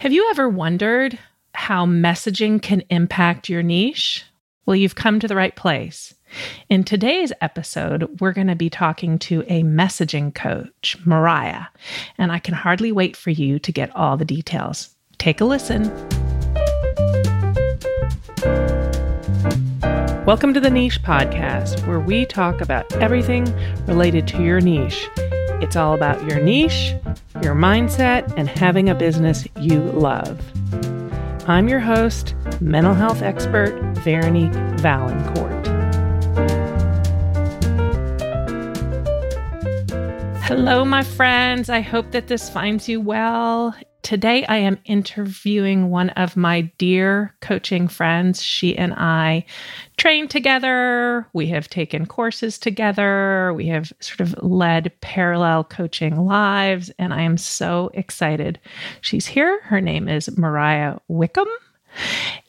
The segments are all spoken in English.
Have you ever wondered how messaging can impact your niche? Well, you've come to the right place. In today's episode, we're going to be talking to a messaging coach, Mariah, and I can hardly wait for you to get all the details. Take a listen. Welcome to the Niche Podcast, where we talk about everything related to your niche. It's all about your niche, your mindset, and having a business you love. I'm your host, mental health expert Veronique Valancourt. Hello, my friends. I hope that this finds you well. Today, I am interviewing one of my dear coaching friends. She and I trained together. We have taken courses together. We have sort of led parallel coaching lives, and I am so excited. She's here. Her name is Mariah Wickham.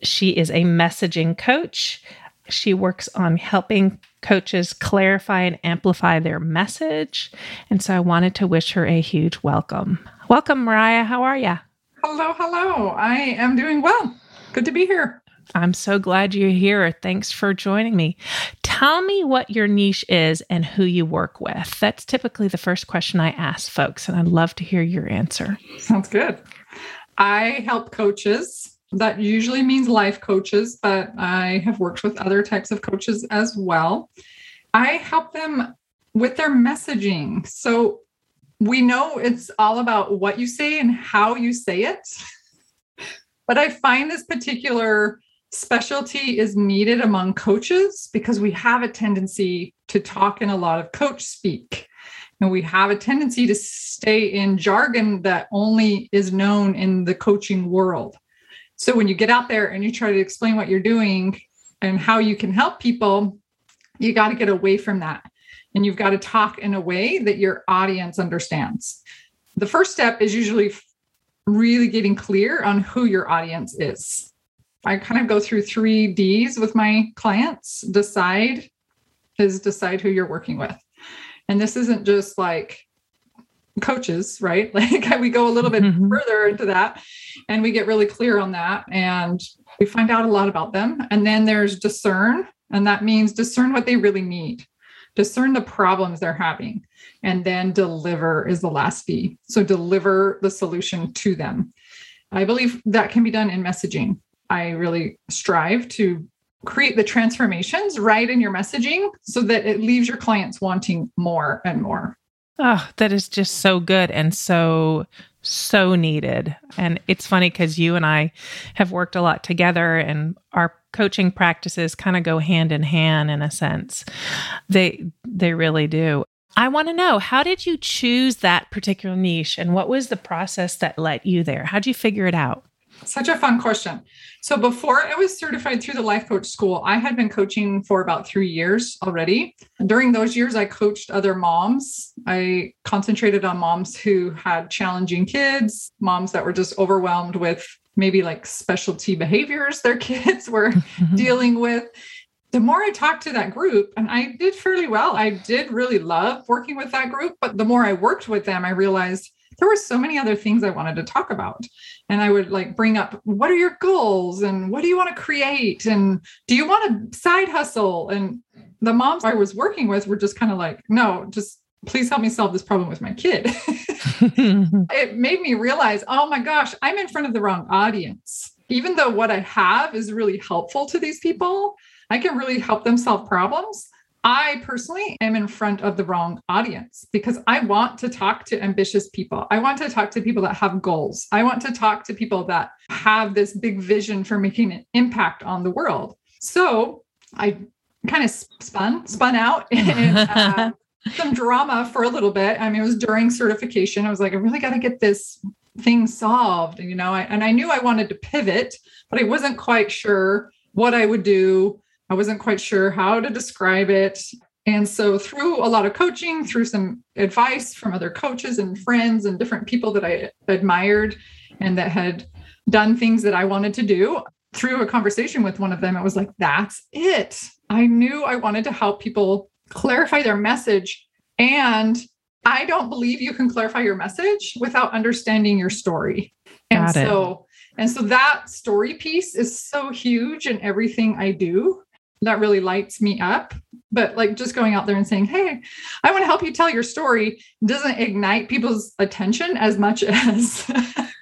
She is a messaging coach. She works on helping coaches clarify and amplify their message. And so I wanted to wish her a huge welcome. Welcome, Mariah. How are you? Hello, hello. I am doing well. Good to be here. I'm so glad you're here. Thanks for joining me. Tell me what your niche is and who you work with. That's typically the first question I ask folks, and I'd love to hear your answer. Sounds good. I help coaches. That usually means life coaches, but I have worked with other types of coaches as well. I help them with their messaging. So we know it's all about what you say and how you say it. But I find this particular specialty is needed among coaches because we have a tendency to talk in a lot of coach speak. And we have a tendency to stay in jargon that only is known in the coaching world. So when you get out there and you try to explain what you're doing and how you can help people, you got to get away from that and you've got to talk in a way that your audience understands. The first step is usually really getting clear on who your audience is. I kind of go through three D's with my clients. Decide is decide who you're working with. And this isn't just like coaches, right? Like we go a little bit mm-hmm. further into that and we get really clear on that and we find out a lot about them. And then there's discern, and that means discern what they really need discern the problems they're having, and then deliver is the last B. So deliver the solution to them. I believe that can be done in messaging. I really strive to create the transformations right in your messaging so that it leaves your clients wanting more and more. Oh, that is just so good and so so needed. And it's funny because you and I have worked a lot together, and our coaching practices kind of go hand in hand in a sense. They they really do. I want to know how did you choose that particular niche, and what was the process that led you there? How did you figure it out? Such a fun question. So before I was certified through the life coach school, I had been coaching for about three years already. During those years, I coached other moms. I concentrated on moms who had challenging kids, moms that were just overwhelmed with maybe like specialty behaviors their kids were dealing with. The more I talked to that group, and I did fairly well, I did really love working with that group. But the more I worked with them, I realized there were so many other things I wanted to talk about. And I would like bring up what are your goals and what do you want to create? And do you want a side hustle? And the moms I was working with were just kind of like, no, just please help me solve this problem with my kid. it made me realize, oh my gosh, I'm in front of the wrong audience. Even though what I have is really helpful to these people, I can really help them solve problems. I personally am in front of the wrong audience because I want to talk to ambitious people. I want to talk to people that have goals. I want to talk to people that have this big vision for making an impact on the world. So I kind of spun spun out and uh, some drama for a little bit. I mean, it was during certification. I was like, I really got to get this thing solved, you know. I, and I knew I wanted to pivot, but I wasn't quite sure what I would do I wasn't quite sure how to describe it. And so, through a lot of coaching, through some advice from other coaches and friends and different people that I admired and that had done things that I wanted to do, through a conversation with one of them, it was like, that's it. I knew I wanted to help people clarify their message. And I don't believe you can clarify your message without understanding your story. And Got it. so and so that story piece is so huge in everything I do. That really lights me up. But like just going out there and saying, Hey, I want to help you tell your story doesn't ignite people's attention as much as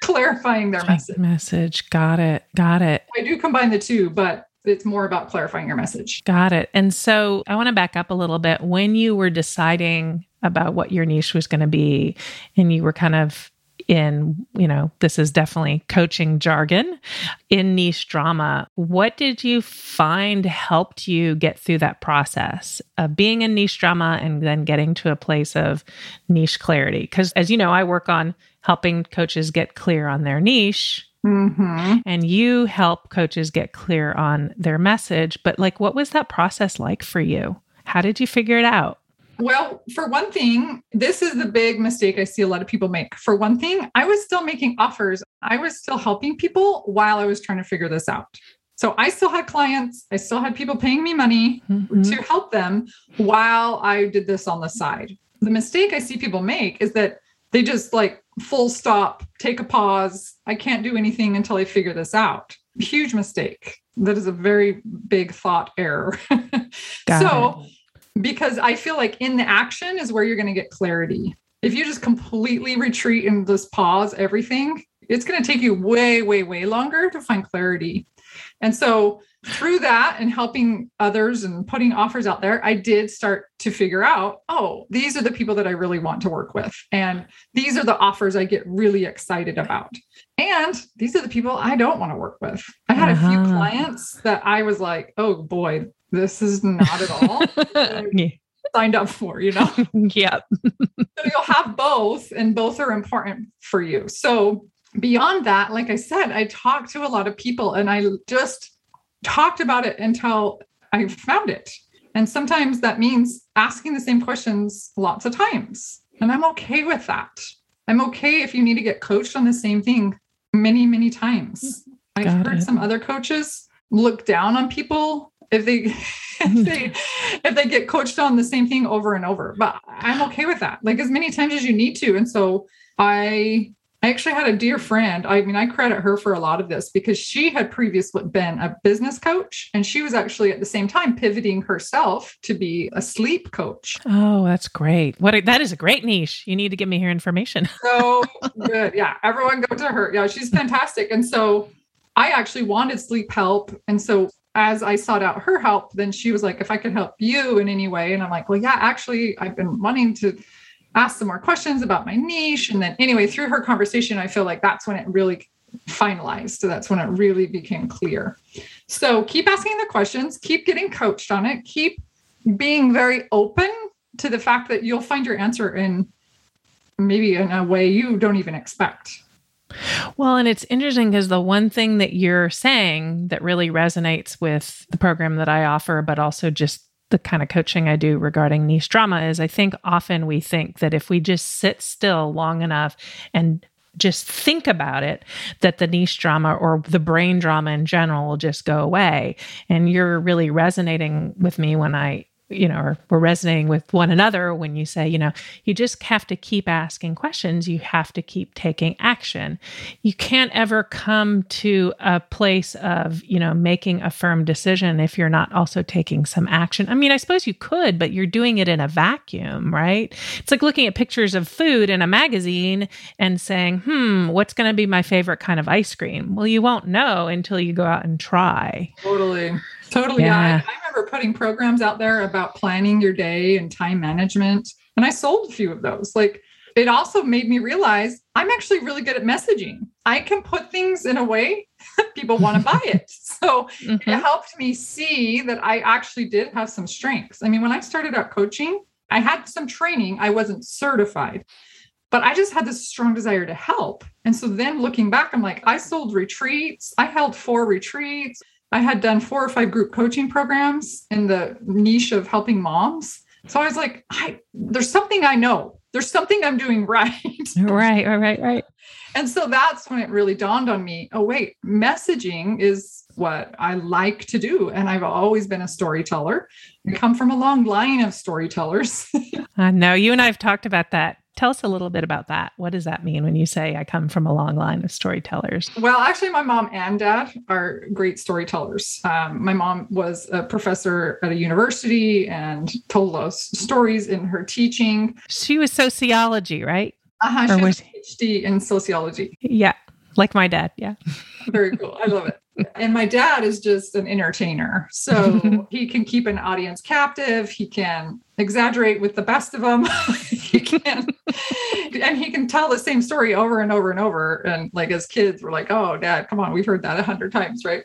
clarifying their message. Message. Got it. Got it. I do combine the two, but it's more about clarifying your message. Got it. And so I want to back up a little bit. When you were deciding about what your niche was going to be, and you were kind of in, you know, this is definitely coaching jargon in niche drama, what did you find helped you get through that process of being in niche drama and then getting to a place of niche clarity? Because as you know, I work on helping coaches get clear on their niche Mm-hmm. and you help coaches get clear on their message. But, like, what was that process like for you? How did you figure it out? Well, for one thing, this is the big mistake I see a lot of people make. For one thing, I was still making offers, I was still helping people while I was trying to figure this out. So I still had clients, I still had people paying me money Mhm. to help them while I did this on the side. The mistake I see people make is that they just like full stop, take a pause. I can't do anything until I figure this out. Huge mistake. That is a very big thought error. So, because I feel like in the action is where you're going to get clarity. If you just completely retreat and just pause everything, it's going to take you way, way, way longer to find clarity. And so, through that and helping others and putting offers out there, I did start to figure out oh, these are the people that I really want to work with. And these are the offers I get really excited about. And these are the people I don't want to work with. I had a few Uh-huh. clients that I was like, oh boy, this is not at all Yeah. signed up for, you know? yep. so you'll have both, and both are important for you. So beyond that, like I said, I talked to a lot of people and I just talked about it until I found it. And sometimes that means asking the same questions lots of times. And I'm okay with that. I'm okay if you need to get coached on the same thing many, many times. Mm-hmm. I've heard it. some other coaches look down on people if they if mm-hmm. they if they get coached on the same thing over and over. But I'm okay with that. Like as many times as you need to. And so I I actually had a dear friend. I mean, I credit her for a lot of this because she had previously been a business coach and she was actually at the same time pivoting herself to be a sleep coach. Oh, that's great. What a, that is a great niche. You need to give me her information. So good. Yeah. Everyone go to her. Yeah. She's fantastic. And so I actually wanted sleep help. And so as I sought out her help, then she was like, if I could help you in any way. And I'm like, well, yeah, actually, I've been wanting to ask some more questions about my niche. And then anyway, through her conversation, I feel like that's when it really finalized. So that's when it really became clear. So keep asking the questions, keep getting coached on it, keep being very open to the fact that you'll find your answer in maybe in a way you don't even expect. Well, and it's interesting because the one thing that you're saying that really resonates with the program that I offer, but also just the kind of coaching I do regarding niche drama is I think often we think that if we just sit still long enough and just think about it, that the niche drama or the brain drama in general will just go away. And you're really resonating with me when I you know, or we're resonating with one another when you say, you know, you just have to keep asking questions. You have to keep taking action. You can't ever come to a place of, you know, making a firm decision if you're not also taking some action. I mean, I suppose you could, but you're doing it in a vacuum, right? It's like looking at pictures of food in a magazine and saying, hmm, what's going to be my favorite kind of ice cream? Well, you won't know until you go out and try. Totally. Totally. Yeah. I, I remember putting programs out there about planning your day and time management. And I sold a few of those. Like it also made me realize I'm actually really good at messaging. I can put things in a way people want to buy it. So Mhm. it helped me see that I actually did have some strengths. I mean, when I started out coaching, I had some training, I wasn't certified, but I just had this strong desire to help. And so then looking back, I'm like, I sold retreats, I held four retreats. I had done four or five group coaching programs in the niche of helping moms. So I was like, I there's something I know. There's something I'm doing right. Right, right, right, right. And so that's when it really dawned on me oh, wait, messaging is what I like to do. And I've always been a storyteller. I come from a long line of storytellers. I know you and I have talked about that Tell us a little bit about that. What does that mean when you say I come from a long line of storytellers? Well, actually, my mom and dad are great storytellers. Um, my mom was a professor at a university and told us stories in her teaching. She was sociology, right? Uh-huh, she was a PhD in sociology. Yeah, like my dad. Yeah. Very cool. I love it. And my dad is just an entertainer. So he can keep an audience captive. He can exaggerate with the best of them. he can, and he can tell the same story over and over and over. And like as kids, we're like, oh, dad, come on, we've heard that a hundred times, right?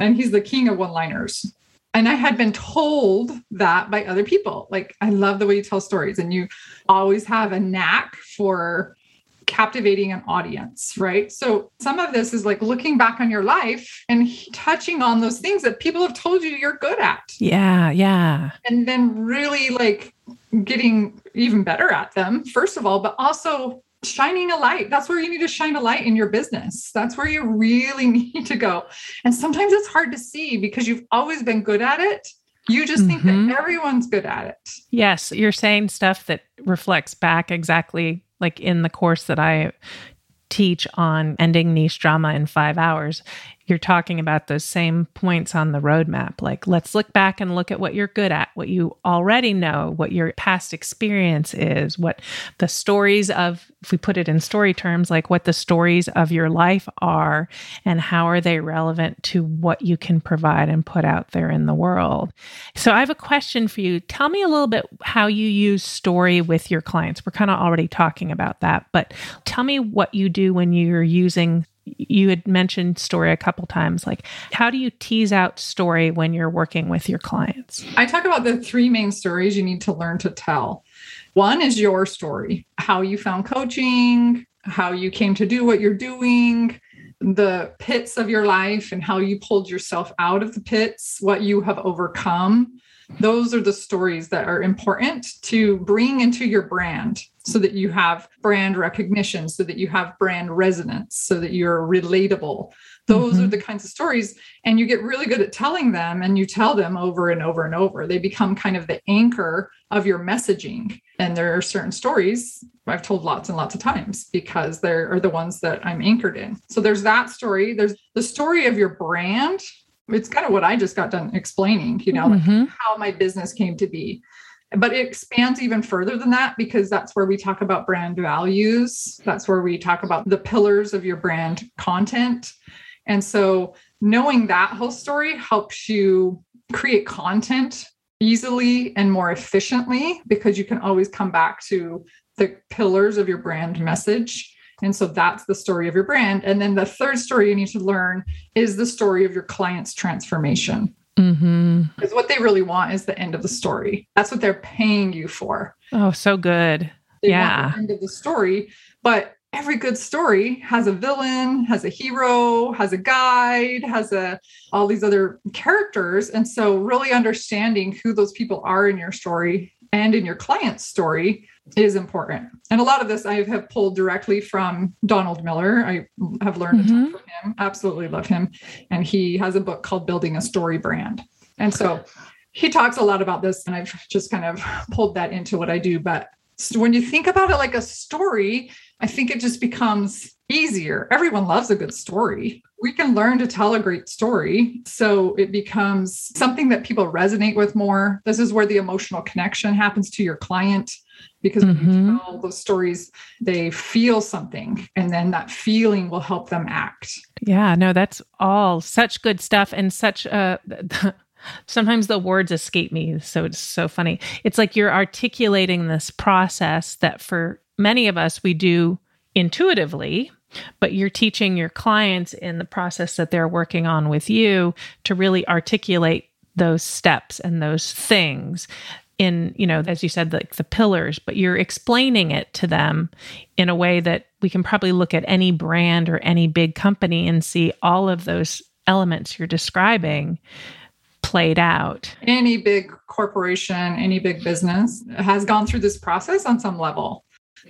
And he's the king of one liners. And I had been told that by other people. Like, I love the way you tell stories, and you always have a knack for captivating an audience, right? So some of this is like looking back on your life and touching on those things that people have told you you're good at. Yeah, yeah. And then really like getting even better at them, first of all, but also shining a light. That's where you need to shine a light in your business. That's where you really need to go. And sometimes it's hard to see because you've always been good at it. You just think mm-hmm. that everyone's good at it. Yes, you're saying stuff that reflects back exactly like in the course that I teach on ending niche drama in five hours, you're talking about those same points on the roadmap. Like, let's look back and look at what you're good at, what you already know, what your past experience is, what the stories of, if we put it in story terms, like what the stories of your life are, and how are they relevant to what you can provide and put out there in the world. So, I have a question for you. Tell me a little bit how you use story with your clients. We're kind of already talking about that, but tell me what you do when you're using you had mentioned story a couple times like how do you tease out story when you're working with your clients? I talk about the three main stories you need to learn to tell. One is your story how you found coaching how you came to do what you're doing the pits of your life and how you pulled yourself out of the pits what you have overcome those are the stories that are important to bring into your brand so that you have brand recognition, so that you have brand resonance, so that you're relatable. Those mm-hmm. are the kinds of stories. And you get really good at telling them and you tell them over and over and over. They become kind of the anchor of your messaging. And there are certain stories I've told lots and lots of times because they are the ones that I'm anchored in. So there's that story. There's the story of your brand. It's kind of what I just got done explaining, you know, mm-hmm. like how my business came to be but it expands even further than that because that's where we talk about brand values. That's where we talk about the pillars of your brand content. And so knowing that whole story helps you create content easily and more efficiently because you can always come back to the pillars of your brand message. And so that's the story of your brand. And then the third story you need to learn is the story of your client's transformation. Mm-hmm. Because what they really want is the end of the story. That's what they're paying you for. Oh, so good. They yeah. end of the story. But every good story has a villain, has a hero, has a guide, has a all these other characters. And so really understanding who those people are in your story and in your client's story is important. And a lot of this I have pulled directly from Donald Miller. I have learned mm-hmm. a ton mm-hmm. from him. Absolutely love him. And he has a book called Building a Story Brand. And so he talks a lot about this, and I've just kind of pulled that into what I do. But when you think about it like a story, I think it just becomes easier. Everyone loves a good story. We can learn to tell a great story. So it becomes something that people resonate with more. This is where the emotional connection happens to your client because mm-hmm. when you tell those stories, they feel something and then that feeling will help them act. Yeah, no, that's all such good stuff and such uh sometimes the words escape me so it's so funny. It's like you're articulating this process that for many of us we do intuitively but you're teaching your clients in the process that they're working on with you to really articulate those steps and those things in you know as you said like the pillars but you're explaining it to them in a way that we can probably look at any brand or any big company and see all of those elements you're describing played out any big corporation any big business has gone through this process on some level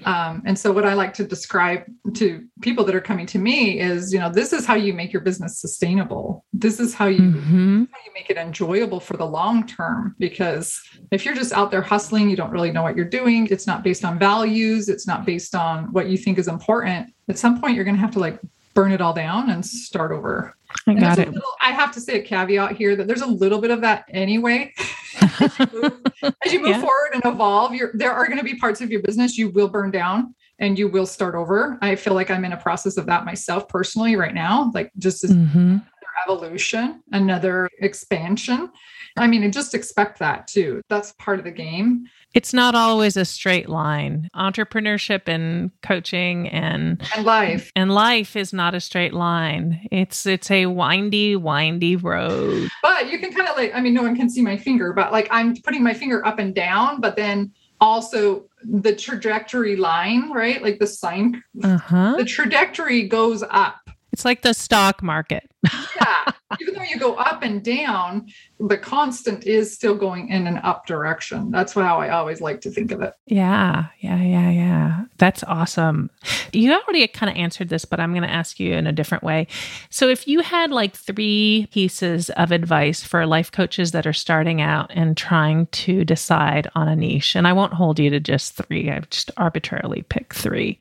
Um, and so, what I like to describe to people that are coming to me is, you know, this is how you make your business sustainable. This is how you, Mhm. how you make it enjoyable for the long term. Because if you're just out there hustling, you don't really know what you're doing. It's not based on values. It's not based on what you think is important. At some point, you're going to have to like burn it all down and start over. I And got it. little- I have to say a caveat here that there's a little bit of that anyway. As you move Yeah. forward and evolve, you're, there are going to be parts of your business you will burn down and you will start over. I feel like I'm in a process of that myself personally right now, like just as Mhm. evolution, another expansion. I mean, and just expect that too. That's part of the game. It's not always a straight line. Entrepreneurship and coaching and And life. and life is not a straight line. It's it's a windy, windy road. But you can kind of like, I mean, no one can see my finger, but like I'm putting my finger up and down, but then also the trajectory line, right? Like the sign, Uh-huh. the trajectory goes up. It's like the stock market. Yeah. Even though you go up and down, the constant is still going in an up direction. That's how I always like to think of it. Yeah, yeah, yeah, yeah. That's awesome. You already kind of answered this, but I'm going to ask you in a different way. So, if you had like three pieces of advice for life coaches that are starting out and trying to decide on a niche, and I won't hold you to just three, I've just arbitrarily picked three.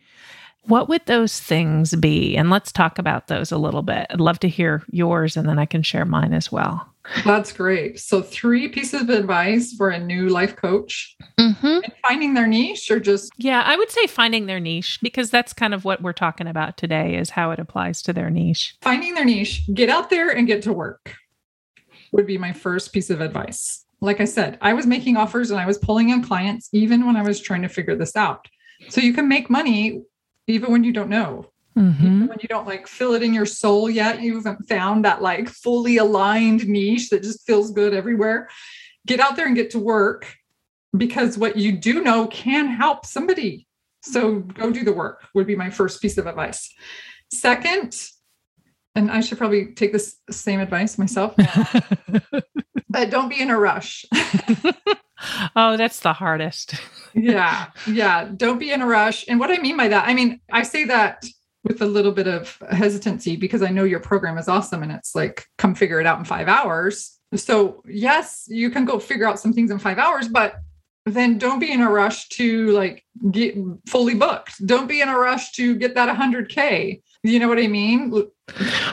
What would those things be? And let's talk about those a little bit. I'd love to hear yours and then I can share mine as well. That's great. So, three pieces of advice for a new life coach Mm-hmm. finding their niche or just Yeah, I would say finding their niche because that's kind of what we're talking about today is how it applies to their niche. finding their niche, get out there and get to work would be my first piece of advice. Like I said, I was making offers and I was pulling in clients even when I was trying to figure this out. So you can make money even when you don't know. Mm-hmm. Even when you don't like feel it in your soul yet, you haven't found that like fully aligned niche that just feels good everywhere. Get out there and get to work because what you do know can help somebody. So go do the work would be my first piece of advice. Second, and I should probably take this same advice myself, but don't be in a rush. oh, that's the hardest. yeah yeah don't be in a rush. And what i mean by that i mean i say that with a little bit of hesitancy because i know your program is awesome and it's like come figure it out in five hours. So yes you can go figure out some things in five hours but then don't be in a rush to like get fully booked. Don't be in a rush to get that 100k you know what i mean?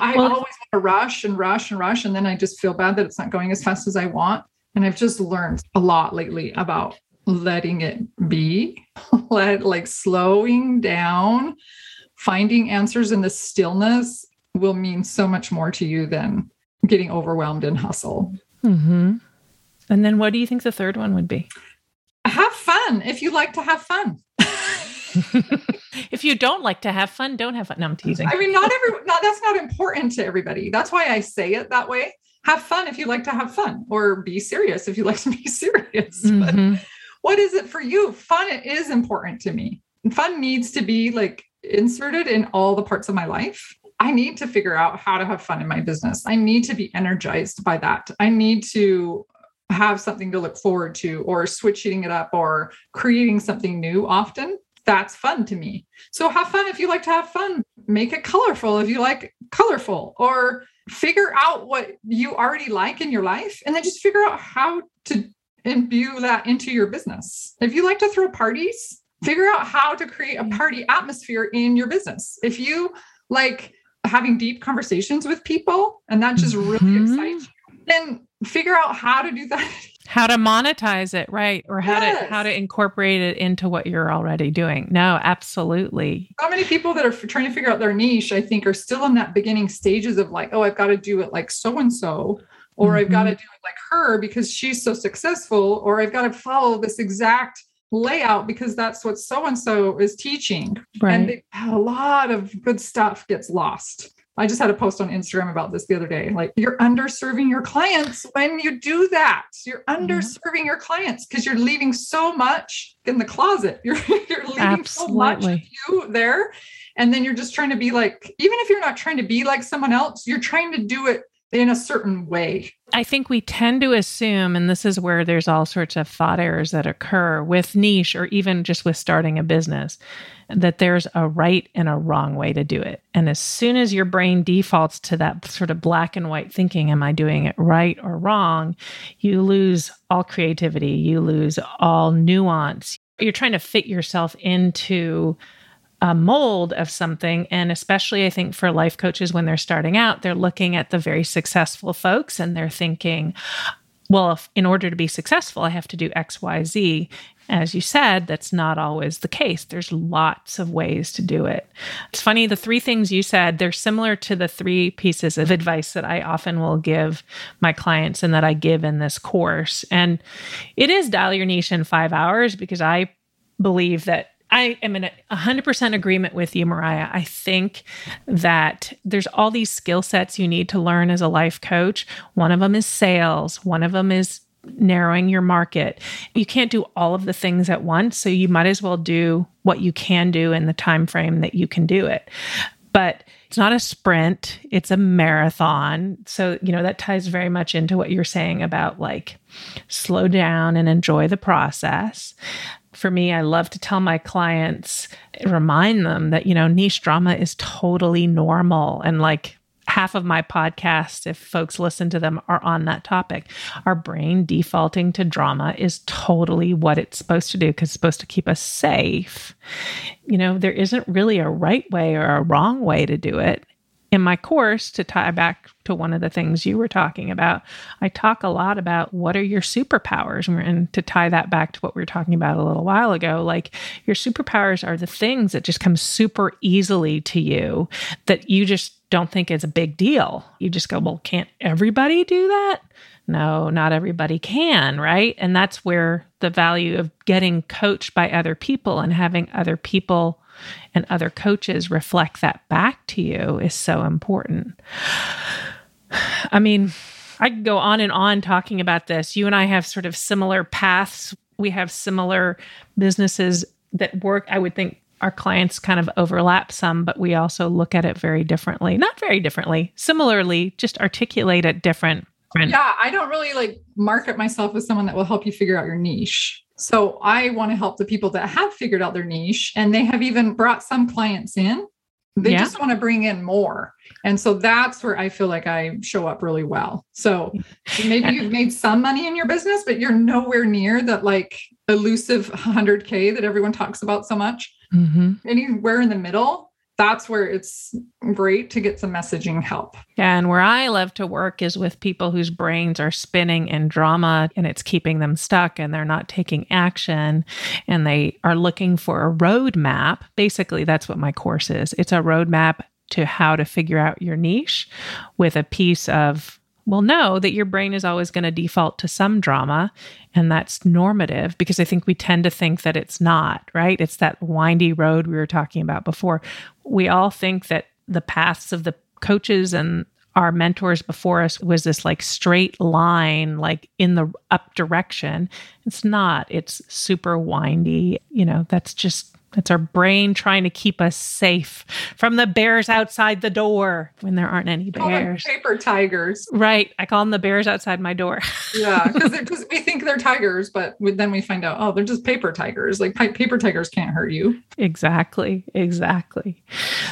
I Well- always want to rush and rush and rush and then i just feel bad that it's not going as fast as i want and i've just learned a lot lately about letting it be, let like slowing down, finding answers in the stillness will mean so much more to you than getting overwhelmed in hustle. Mm-hmm. And then what do you think the third one would be? Have fun if you like to have fun. if you don't like to have fun, don't have fun. No, I'm teasing. I mean, not every not that's not important to everybody. That's why I say it that way. Have fun if you like to have fun, or be serious if you like to be serious. But Mhm. what is it for you? Fun is important to me. Fun needs to be like inserted in all the parts of my life. I need to figure out how to have fun in my business. I need to be energized by that. I need to have something to look forward to or switching it up or creating something new often. That's fun to me. So have fun if you like to have fun. Make it colorful if you like colorful or figure out what you already like in your life and then just figure out how to imbue that into your business. If you like to throw parties, figure out how to create a party atmosphere in your business. If you like having deep conversations with people and that just really Mhm. excites you, then figure out how to do that. How to monetize it, right? Or how to how to incorporate it into what you're already doing. No, absolutely. So many people that are trying to figure out their niche, I think, are still in that beginning stages of like, oh, I've got to do it like so and so, or I've got to mm-hmm. do it like her because she's so successful, or I've got to follow this exact layout because that's what so and so is teaching. Right. And they, a lot of good stuff gets lost. I just had a post on Instagram about this the other day. Like, you're underserving your clients when you do that. You're mm-hmm. underserving your clients because you're leaving so much in the closet. You're, you're leaving so much of you there. And then you're just trying to be like, even if you're not trying to be like someone else, you're trying to do it in a certain way. I think we tend to assume, and this is where there's all sorts of thought errors that occur with niche or even just with starting a business, that there's a right and a wrong way to do it. And as soon as your brain defaults to that sort of black and white thinking, am I doing it right or wrong? You lose all creativity, you lose all nuance. You're trying to fit yourself into a mold of something. And especially, I think, for life coaches when they're starting out, they're looking at the very successful folks and they're thinking, well, if, in order to be successful, I have to do X, Y, Z. As you said, that's not always the case. There's lots of ways to do it. It's funny, the three things you said, they're similar to the three pieces of advice that I often will give my clients and that I give in this course. And it is dial your niche in five hours because I believe that I am in 100% agreement with you, Mariah. I think that there's all these skill sets you need to learn as a life coach. One of them is sales, one of them is narrowing your market. You can't do all of the things at once, so you might as well do what you can do in the time frame that you can do it. But it's not a sprint, it's a marathon. So, you know, that ties very much into what you're saying about like slow down and enjoy the process for me, I love to tell my clients, remind them that, you know, niche drama is totally normal. And like half of my podcasts, if folks listen to them, are on that topic. Our brain defaulting to drama is totally what it's supposed to do because it's supposed to keep us safe. You know, there isn't really a right way or a wrong way to do it in my course, to tie back to one of the things you were talking about, I talk a lot about what are your superpowers. And to tie that back to what we were talking about a little while ago, like your superpowers are the things that just come super easily to you that you just don't think is a big deal. You just go, well, can't everybody do that? No, not everybody can, right? And that's where the value of getting coached by other people and having other people and other coaches reflect that back to you is so important. I mean, I could go on and on talking about this. You and I have sort of similar paths. We have similar businesses that work. I would think our clients kind of overlap some, but we also look at it very differently. Not very differently, similarly, just articulate it different. Yeah, I don't really like market myself as someone that will help you figure out your niche. So I want to help the people that have figured out their niche and they have even brought some clients in. They yeah. just want to bring in more. And so that's where I feel like I show up really well. So maybe you've made some money in your business, but you're nowhere near that like elusive 100K that everyone talks about so much. Mm-hmm. Anywhere in the middle, that's where it's great to get some messaging help. And where I love to work is with people whose brains are spinning in drama and it's keeping them stuck and they're not taking action and they are looking for a roadmap. Basically, that's what my course is. It's a roadmap to how to figure out your niche with a piece of well, know that your brain is always going to default to some drama, and that's normative because I think we tend to think that it's not, right? It's that windy road we were talking about before. We all think that the paths of the coaches and our mentors before us was this like straight line, like in the up direction. It's not, it's super windy. You know, that's just it's our brain trying to keep us safe from the bears outside the door when there aren't any bears. paper tigers. Right. I call them the bears outside my door. yeah. Because we think they're tigers, but then we find out, oh, they're just paper tigers. Like paper tigers can't hurt you. Exactly. Exactly.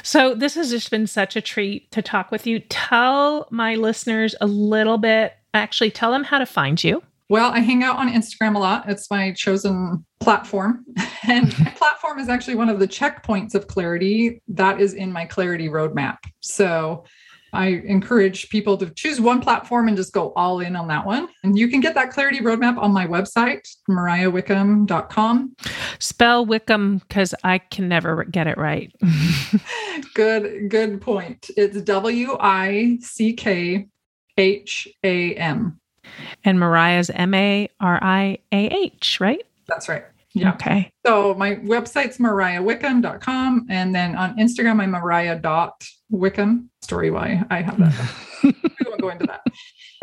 So this has just been such a treat to talk with you. Tell my listeners a little bit, actually, tell them how to find you. Well, I hang out on Instagram a lot. It's my chosen platform. And my platform is actually one of the checkpoints of clarity that is in my clarity roadmap. So I encourage people to choose one platform and just go all in on that one. And you can get that clarity roadmap on my website, mariahwickham.com. Spell Wickham because I can never get it right. good, good point. It's W I C K H A M. And Mariah's M A R I A H, right? That's right. Yeah. Okay. So my website's mariahwickham.com. And then on Instagram, I'm mariah.wickham. Story why I have that. we won't go into that.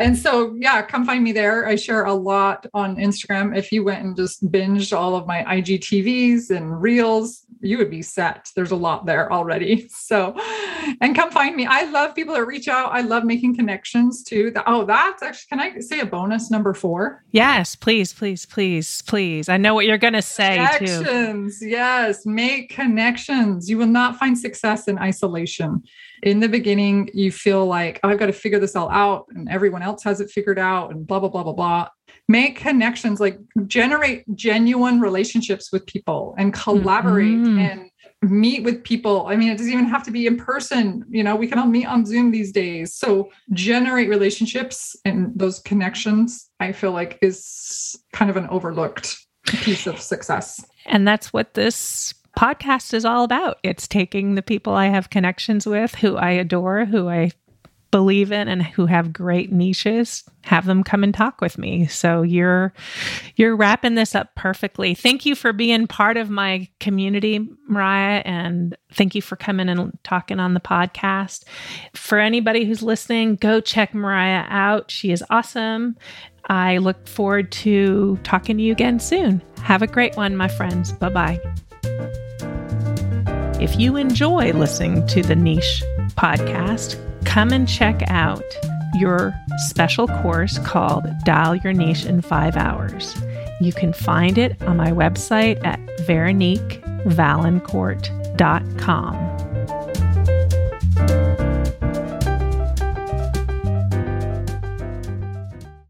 And so, yeah, come find me there. I share a lot on Instagram. If you went and just binged all of my IGTVs and reels, you would be set. There's a lot there already. So, and come find me. I love people that reach out. I love making connections too. Oh, that's actually, can I say a bonus number four? Yes, please, please, please, please. I know what you're going to say connections. Too. Yes, make connections. You will not find success in isolation. In the beginning, you feel like, oh, I've got to figure this all out and everyone else has it figured out and blah, blah, blah, blah, blah. Make connections like generate genuine relationships with people and collaborate mm-hmm. and meet with people. I mean it doesn't even have to be in person you know we can all meet on zoom these days. So generate relationships and those connections i feel like is kind of an overlooked piece of success. And that's what this podcast is all about. It's taking the people i have connections with who i adore who i believe in and who have great niches have them come and talk with me. So you're you're wrapping this up perfectly. Thank you for being part of my community mariah and thank you for coming and talking on the podcast. For anybody who's listening go check mariah out. She is awesome. I look forward to talking to you again soon. Have a great one my friends. Bye bye if you enjoy listening to the niche podcast come and check out your special course called Dial Your Niche in Five Hours. You can find it on my website at veroniquevalancourt.com.